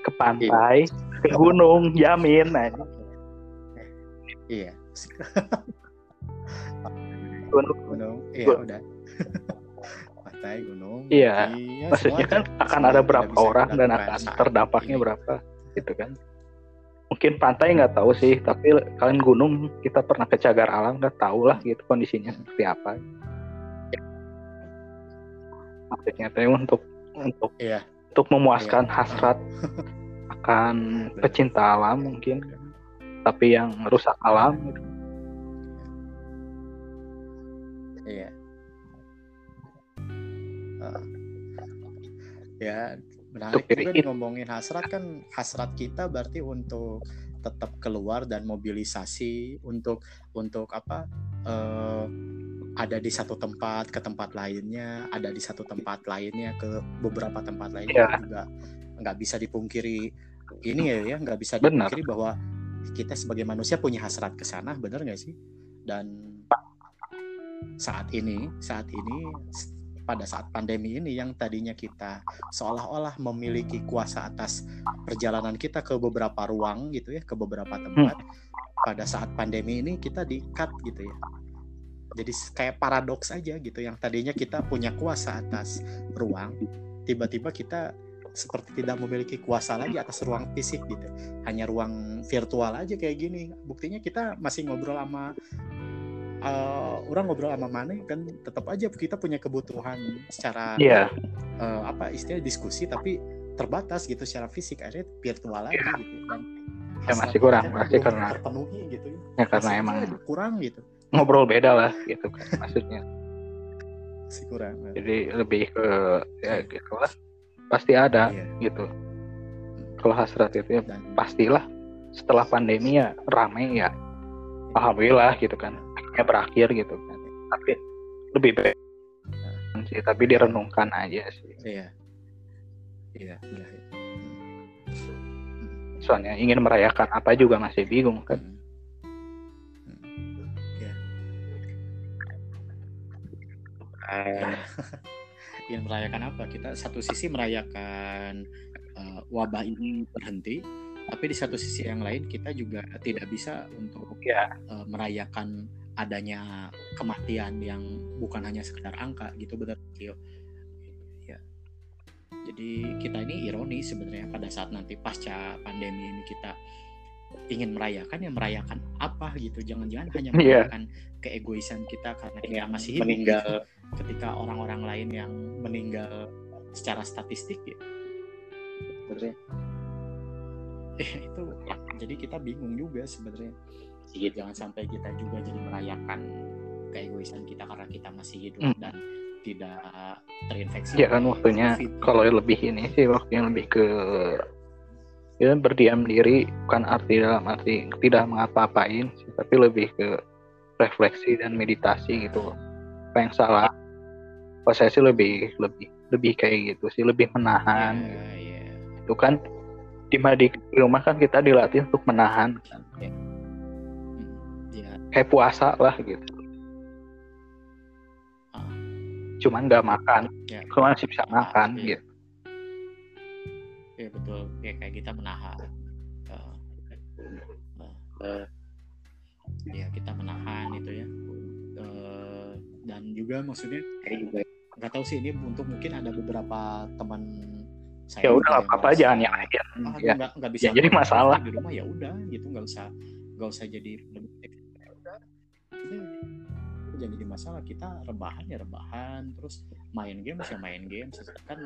Speaker 2: Ke pantai iya. ke gunung jamin nah.
Speaker 1: Iya
Speaker 2: gunung.
Speaker 1: Gunung. Iya udah. Pantai gunung
Speaker 2: iya ya, maksudnya kan akan ada berapa orang dan akan terdampaknya berapa gitu kan. Mungkin pantai nggak tahu sih tapi kalian gunung kita pernah ke cagar alam udah tahu lah gitu kondisinya seperti apa. Maksudnya teh untuk untuk
Speaker 1: iya.
Speaker 2: untuk memuaskan iya. hasrat akan pecinta alam mungkin tapi yang rusak alam gitu
Speaker 1: iya uh, ya menarik juga nih ngomongin hasrat kan hasrat kita berarti untuk tetap keluar dan mobilisasi untuk untuk apa uh, ada di satu tempat ke tempat lainnya ada di satu tempat lainnya ke beberapa tempat lainnya yeah. juga nggak bisa dipungkiri ini ya ya nggak bisa
Speaker 2: Benar.
Speaker 1: dipungkiri bahwa kita sebagai manusia punya hasrat ke sana bener nggak sih? Dan saat ini saat ini pada saat pandemi ini yang tadinya kita seolah-olah memiliki kuasa atas perjalanan kita ke beberapa ruang gitu ya ke beberapa tempat pada saat pandemi ini kita di cut gitu ya. Jadi kayak paradoks aja gitu yang tadinya kita punya kuasa atas ruang tiba-tiba kita seperti tidak memiliki kuasa lagi atas ruang fisik gitu. Hanya ruang virtual aja kayak gini. Buktinya kita masih ngobrol sama eh, orang ngobrol sama mana kan tetap aja kita punya kebutuhan secara
Speaker 2: Iya,
Speaker 1: eh, apa istilah diskusi tapi terbatas gitu secara fisik. Akhirnya virtual lagi
Speaker 2: Iya.
Speaker 1: gitu. Dan
Speaker 2: Ya, masih kurang, masih karena-
Speaker 1: terpenuhi gitu.
Speaker 2: Ya karena
Speaker 1: Masih
Speaker 2: emang
Speaker 1: kurang gitu.
Speaker 2: ngobrol beda lah gitu kan maksudnya.
Speaker 1: masih kurang
Speaker 2: Jadi lebih ke ya gitu lah. Pasti ada
Speaker 1: Iya.
Speaker 2: gitu. Kalau hasrat itu ya
Speaker 1: dan
Speaker 2: pastilah setelah pandemi ya rame ya alhamdulillah gitu kan akhirnya berakhir gitu kan tapi lebih baik sih tapi direnungkan aja sih
Speaker 1: iya iya iya
Speaker 2: soalnya ingin merayakan apa juga masih bingung kan
Speaker 1: Hmm. Hmm. Iya.
Speaker 2: Eh,
Speaker 1: ingin merayakan apa kita satu sisi merayakan eh, wabah ini berhenti tapi di satu sisi yang lain kita juga tidak bisa untuk
Speaker 2: ya
Speaker 1: eh, merayakan adanya kematian yang bukan hanya sekedar angka gitu benar Kio ya jadi kita ini ironi sebenarnya pada saat nanti pasca pandemi ini kita ingin merayakan ya merayakan apa gitu jangan-jangan hanya
Speaker 2: Iya.
Speaker 1: merayakan keegoisan kita karena kita
Speaker 2: Yang
Speaker 1: masih hidup
Speaker 2: meninggal.
Speaker 1: gitu. ketika orang-orang lain yang meninggal secara statistik ya? Sebenarnya. Eh, itu jadi kita bingung juga sebenarnya. Jangan sampai kita juga jadi merayakan keegoisan kita karena kita masih hidup
Speaker 2: Hmm.
Speaker 1: dan tidak terinfeksi.
Speaker 2: Ya kan waktunya
Speaker 1: COVID.
Speaker 2: kalau lebih ini sih waktunya lebih ke ya berdiam diri bukan arti dalam arti tidak mengapa-apain tapi lebih ke refleksi dan meditasi gitu. Apa yang salah kalau saya sih lebih lebih lebih kayak gitu sih lebih menahan
Speaker 1: ya, ya.
Speaker 2: itu kan di di di rumah kan kita dilatih untuk menahan kan.
Speaker 1: Hmm, ya.
Speaker 2: kayak puasa lah gitu
Speaker 1: Ah.
Speaker 2: cuman nggak makan
Speaker 1: Ya.
Speaker 2: cuma masih bisa
Speaker 1: Ah,
Speaker 2: makan
Speaker 1: iya.
Speaker 2: gitu
Speaker 1: ya betul ya kayak kita menahan Eh, eh, ya kita menahan itu ya dan juga maksudnya nggak tahu sih ini untuk mungkin ada beberapa teman saya
Speaker 2: ya udah
Speaker 1: yang
Speaker 2: apa-apa
Speaker 1: merasa,
Speaker 2: aja
Speaker 1: ah,
Speaker 2: ya.
Speaker 1: nggak nggak bisa
Speaker 2: Ya, jadi masalah.
Speaker 1: di rumah ya udah gitu nggak usah nggak usah jadi ya udah itu jangan jadi masalah kita rebahan ya rebahan terus main game ya main game. Kan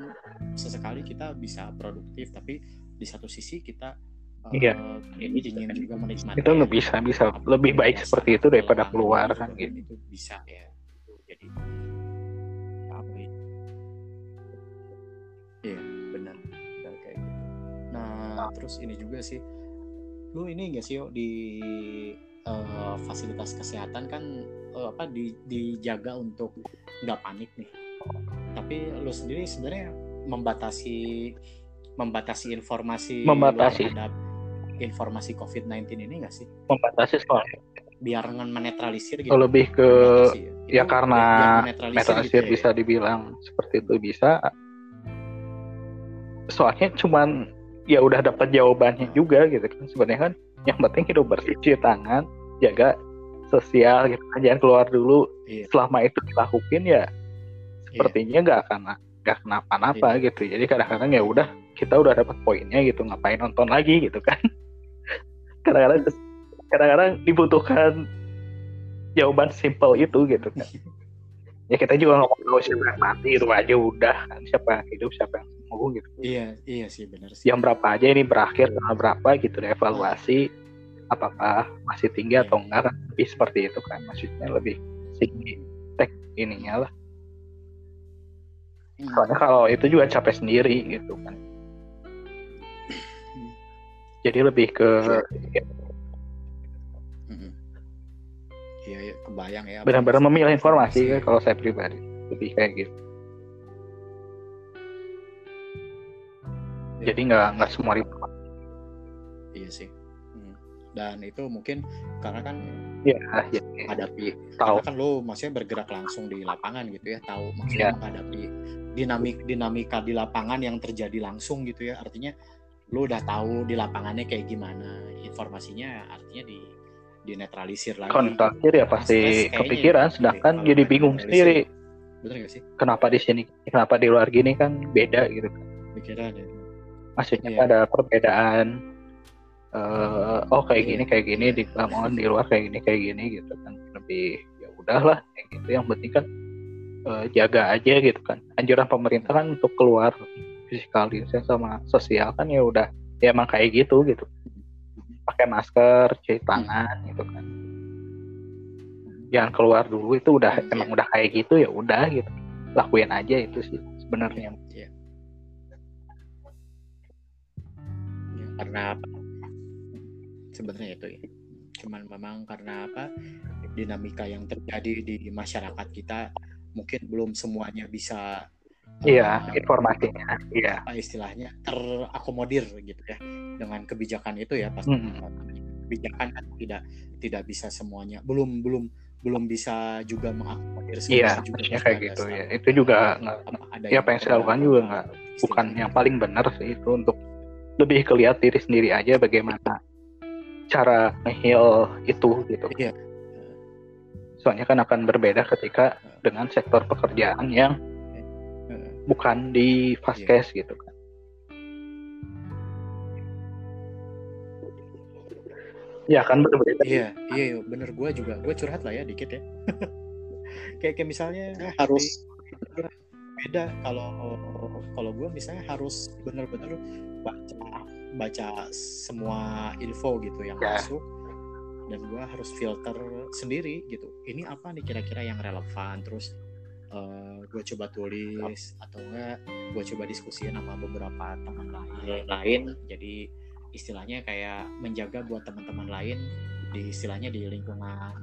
Speaker 1: sesekali kita bisa produktif tapi di satu sisi kita eh,
Speaker 2: Iya.
Speaker 1: ingin juga menikmati
Speaker 2: itu nggak bisa bisa lebih baik seperti itu daripada
Speaker 1: Pelan
Speaker 2: keluar kan gitu.
Speaker 1: itu bisa ya jadi apa ya? Iya benar. Benar kayak gitu. Nah terus ini juga sih. Lu ini enggak sih Yo, di eh, fasilitas kesehatan kan eh, apa di, dijaga untuk nggak panik nih. Tapi lu sendiri sebenarnya membatasi membatasi informasi
Speaker 2: Membatasi.
Speaker 1: terhadap informasi COVID-19 ini enggak sih?
Speaker 2: Membatasi soalnya
Speaker 1: biar ngen- menetralisir gitu
Speaker 2: lebih ke
Speaker 1: ya.
Speaker 2: ya karena
Speaker 1: biar- biar menetralisir gitu ya.
Speaker 2: bisa dibilang seperti itu bisa soalnya cuman ya udah dapat jawabannya juga gitu kan sebenarnya kan yang penting hidup bersih cuci tangan jaga sosial gitu kan jangan keluar dulu
Speaker 1: Iya.
Speaker 2: selama itu dilakuin ya sepertinya nggak akan nggak kenapa-napa
Speaker 1: Iya.
Speaker 2: gitu jadi kadang-kadang ya udah kita udah dapat poinnya gitu ngapain nonton lagi gitu kan kadang-kadang kadang-kadang dibutuhkan jawaban simple itu gitu kan. Ya kita juga ngomong kalau siapa yang mati itu aja udah kan. Siapa yang hidup siapa yang sembuh gitu.
Speaker 1: Iya iya sih benar sih.
Speaker 2: Jam berapa aja ini berakhir tanggal berapa gitu dievaluasi apakah masih tinggi atau enggak kan. Lebih seperti itu kan maksudnya lebih tinggi tek ininya lah.
Speaker 1: Hmm.
Speaker 2: soalnya kalau itu juga capek sendiri gitu kan. Jadi lebih ke
Speaker 1: Mm-mm. Iya iya kebayang ya
Speaker 2: benar-benar memilah informasi ya, kalau saya pribadi lebih kayak gitu
Speaker 1: Iya.
Speaker 2: jadi nggak nggak semua informasi
Speaker 1: iya sih hmm. dan itu mungkin karena kan
Speaker 2: ya, ya, ya.
Speaker 1: hadapi tahu kan lo maksudnya bergerak langsung di lapangan gitu ya tahu maksudnya ya. menghadapi dinamik dinamika di lapangan yang terjadi langsung gitu ya artinya lo udah tahu di lapangannya kayak gimana informasinya artinya di dinetralisir lagi.
Speaker 2: Kontakir ya pasti kepikiran sedangkan jadi bingung sendiri. Bener gak sih? Kenapa di sini kenapa di luar gini kan beda gitu. Kan pikiran ya maksudnya iya. ada perbedaan uh, oh kayak gini kayak gini di Lamongan di luar kayak gini kayak gini gitu kan. Lebih ya udahlah kayak gitu. Yang penting kan uh, jaga aja gitu kan. Anjuran pemerintah kan untuk keluar distancing sama sosial kan ya udah ya emang kayak gitu gitu pakai masker cuci tangan gitu kan. Jangan keluar dulu itu udah emang udah kayak gitu ya udah gitu. Lakuin aja itu sih sebenarnya. Yeah.
Speaker 1: karena apa? Sebenarnya itu ya. Cuman memang karena apa? Dinamika yang terjadi di masyarakat kita mungkin belum semuanya bisa
Speaker 2: iya uh, informasinya iya
Speaker 1: apa istilahnya terakomodir gitu ya dengan kebijakan itu ya pasti -hmm. kebijakan kan tidak tidak bisa semuanya belum belum belum bisa juga mengakomodir
Speaker 2: iya juga kayak gitu ya itu juga nggak ada ya apa yang saya lakukan juga nggak bukan yang paling benar sih itu untuk lebih kelihat diri sendiri aja bagaimana cara ngehil itu gitu. Iya. Soalnya kan akan berbeda ketika dengan sektor pekerjaan yang bukan di fast iya. cash gitu kan. Ya kan berbeda.
Speaker 1: Iya, iya, iya bener gue juga. Gue curhat lah ya dikit ya. kayak, kayak misalnya
Speaker 2: harus
Speaker 1: beda kalau kalau gue misalnya harus bener-bener baca baca semua info gitu yang yeah. masuk dan gue harus filter sendiri gitu ini apa nih kira-kira yang relevan terus uh, eh, gue coba tulis atau enggak gue coba diskusi sama beberapa teman lain. Lain. Jadi istilahnya kayak menjaga buat teman-teman lain di istilahnya di lingkungan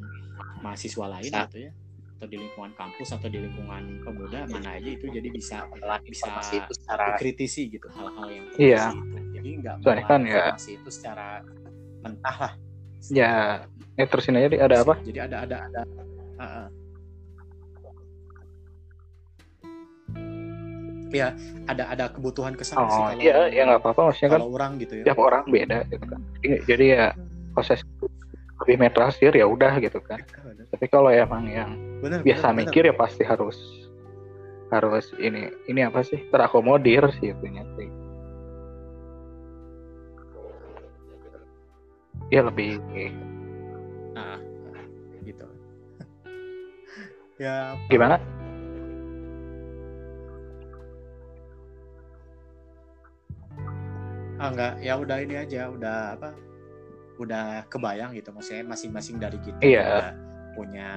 Speaker 1: mahasiswa lain Sa gitu ya. Atau di lingkungan kampus atau di lingkungan pemuda mana aja itu jadi bisa bisa itu secara kritisi gitu hal-hal yang
Speaker 2: iya.
Speaker 1: itu. jadi nggak
Speaker 2: soalnya kan ya.
Speaker 1: itu secara mentah lah.
Speaker 2: Ya eh terusin aja ada apa?
Speaker 1: Jadi ada ada ada uh, uh. Ya ada ada kebutuhan ke sana
Speaker 2: oh, sih kalau iya ya nggak apa-apa maksudnya kan
Speaker 1: orang gitu ya.
Speaker 2: tiap orang beda gitu kan. Jadi ya proses lebih metrasir ya udah gitu kan. Tapi kalau emang yang bener, biasa bener, mikir bener. ya pasti harus harus ini ini apa sih terakomodir sih itunya sih. Ya lebih
Speaker 1: nah gitu. Ya
Speaker 2: gimana
Speaker 1: ah enggak ya udah ini aja udah apa udah kebayang gitu maksudnya masing-masing dari kita
Speaker 2: iya
Speaker 1: punya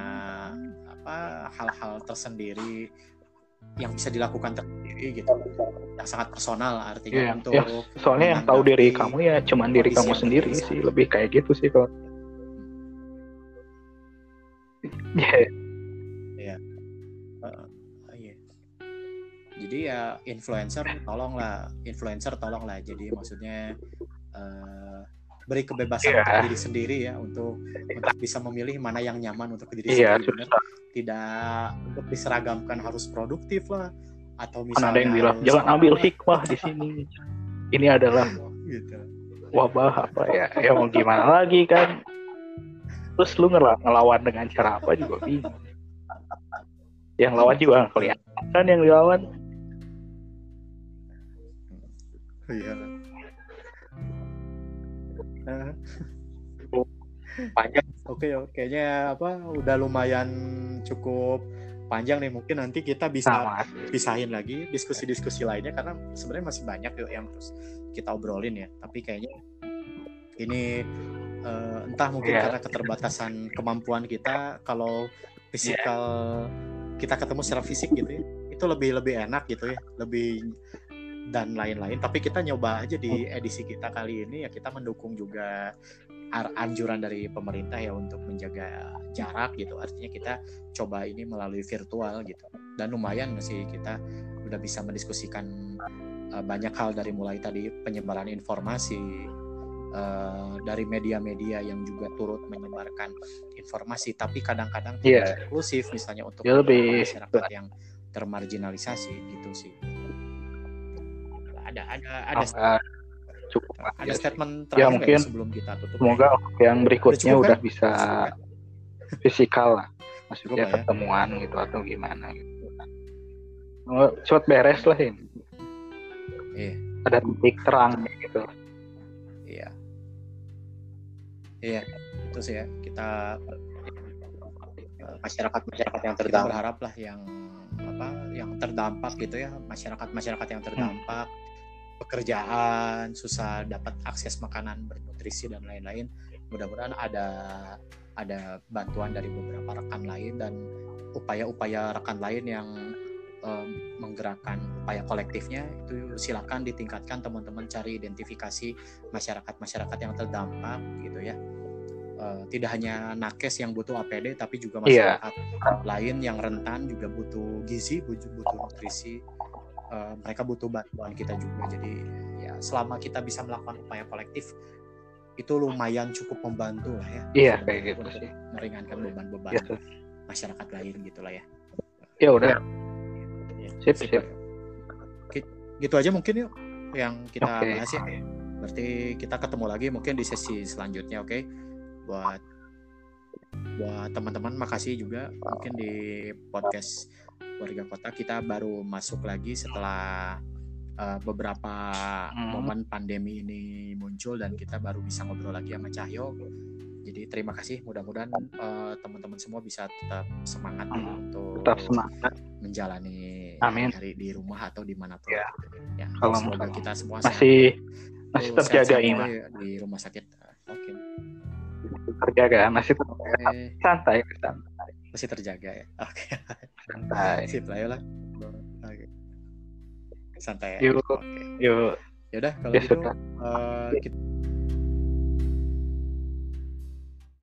Speaker 1: apa hal-hal tersendiri yang bisa dilakukan tersendiri gitu yang sangat personal artinya yeah, untuk yeah.
Speaker 2: soalnya yang tahu diri kamu ya cuman diri kamu sendiri sih lebih kayak gitu sih kalau
Speaker 1: yeah. Jadi ya influencer tolonglah. Influencer tolonglah. Jadi maksudnya uh, beri kebebasan yeah. untuk diri sendiri ya untuk untuk bisa memilih mana yang nyaman untuk diri yeah, sendiri. benar. tidak untuk diseragamkan harus produktif lah. Atau misalnya
Speaker 2: ada yang bilang jangan ambil hikmah di sini. Ini adalah gitu. wabah apa ya? Ya mau gimana lagi kan? Terus lu ngel ngelawan dengan cara apa juga bingung. Yang lawan juga kelihatan yang dilawan
Speaker 1: iya. Panjang. Oke okay, oke. Kayaknya apa udah lumayan cukup panjang nih. Mungkin nanti kita bisa Sama. pisahin lagi diskusi-diskusi lainnya karena sebenarnya masih banyak yuk yang terus kita obrolin ya. Tapi kayaknya ini uh, entah mungkin yeah. karena keterbatasan kemampuan kita kalau fisikal yeah. kita ketemu secara fisik gitu ya itu lebih lebih enak gitu ya. Lebih dan lain-lain. Tapi kita nyoba aja di edisi kita kali ini ya kita mendukung juga anjuran dari pemerintah ya untuk menjaga jarak gitu. Artinya kita coba ini melalui virtual gitu. Dan lumayan sih kita udah bisa mendiskusikan uh, banyak hal dari mulai tadi penyebaran informasi, uh, dari media-media yang juga turut menyebarkan informasi tapi kadang-kadang
Speaker 2: Iya.
Speaker 1: tidak inklusif misalnya untuk
Speaker 2: Dia lebih-
Speaker 1: masyarakat yang termarginalisasi gitu sih ada ada ada
Speaker 2: cukup
Speaker 1: ada statement
Speaker 2: Ya,
Speaker 1: terakhir nggak
Speaker 2: mungkin
Speaker 1: sebelum kita tutup
Speaker 2: semoga yang berikutnya
Speaker 1: cukup,
Speaker 2: udah
Speaker 1: kan?
Speaker 2: bisa
Speaker 1: kan?
Speaker 2: fisikal lah maksudnya
Speaker 1: Cukup ya.
Speaker 2: ketemuan gitu atau gimana gitu Oh, cepet beres lah ini
Speaker 1: Iya.
Speaker 2: ada titik terang gitu
Speaker 1: Iya. Iya, itu sih ya. Kita
Speaker 3: masyarakat masyarakat yang
Speaker 1: kita
Speaker 3: terdampak
Speaker 1: berharap lah yang apa yang terdampak gitu ya, masyarakat-masyarakat yang terdampak pekerjaan, susah dapat akses makanan bernutrisi dan lain-lain. Mudah-mudahan ada ada bantuan dari beberapa rekan lain dan upaya-upaya rekan lain yang em, menggerakkan upaya kolektifnya itu silakan ditingkatkan teman-teman cari identifikasi masyarakat-masyarakat yang terdampak gitu ya Eh, tidak hanya nakes yang butuh APD tapi juga
Speaker 2: Iya.
Speaker 1: masyarakat lain yang rentan juga butuh gizi butuh nutrisi Eh, mereka butuh bantuan kita juga jadi ya selama kita bisa melakukan upaya kolektif itu lumayan cukup membantu lah ya
Speaker 2: Iya, kayak gitu sih.
Speaker 1: meringankan beban-beban
Speaker 2: Iya, tuh.
Speaker 1: masyarakat lain gitulah ya
Speaker 2: ya udah
Speaker 1: Ya,
Speaker 2: Sip,
Speaker 1: sip,
Speaker 2: sip.
Speaker 1: ya. Gitu aja mungkin yuk yang kita
Speaker 2: Oke.
Speaker 1: bahas ya. Berarti kita ketemu lagi mungkin di sesi selanjutnya, oke? Buat buat teman-teman makasih juga mungkin di podcast warga kota kita baru masuk lagi setelah uh, beberapa
Speaker 2: Hmm.
Speaker 1: momen pandemi ini muncul dan kita baru bisa ngobrol lagi sama Cahyo. Jadi terima kasih. Mudah-mudahan uh, teman-teman semua bisa tetap semangat ya
Speaker 2: Hmm.
Speaker 1: untuk
Speaker 2: tetap semangat
Speaker 1: menjalani
Speaker 2: Amin.
Speaker 1: hari di rumah atau di mana pun.
Speaker 2: Ya.
Speaker 1: Ya,
Speaker 2: Kalau
Speaker 1: semoga kita semua sehat.
Speaker 2: masih masih
Speaker 1: Tuh,
Speaker 2: terjaga
Speaker 1: aja di rumah sakit. Oke.
Speaker 2: terjaga masih terjaga.
Speaker 1: Oke.
Speaker 2: santai santai
Speaker 1: Masih terjaga ya. Oke.
Speaker 2: santai
Speaker 1: Sip lah lah. Oke. Santai. ya.
Speaker 2: Yuk.
Speaker 1: Oke.
Speaker 2: yuk
Speaker 1: Ya udah kalau
Speaker 2: Ya
Speaker 1: gitu
Speaker 2: sudah.
Speaker 1: eh, kita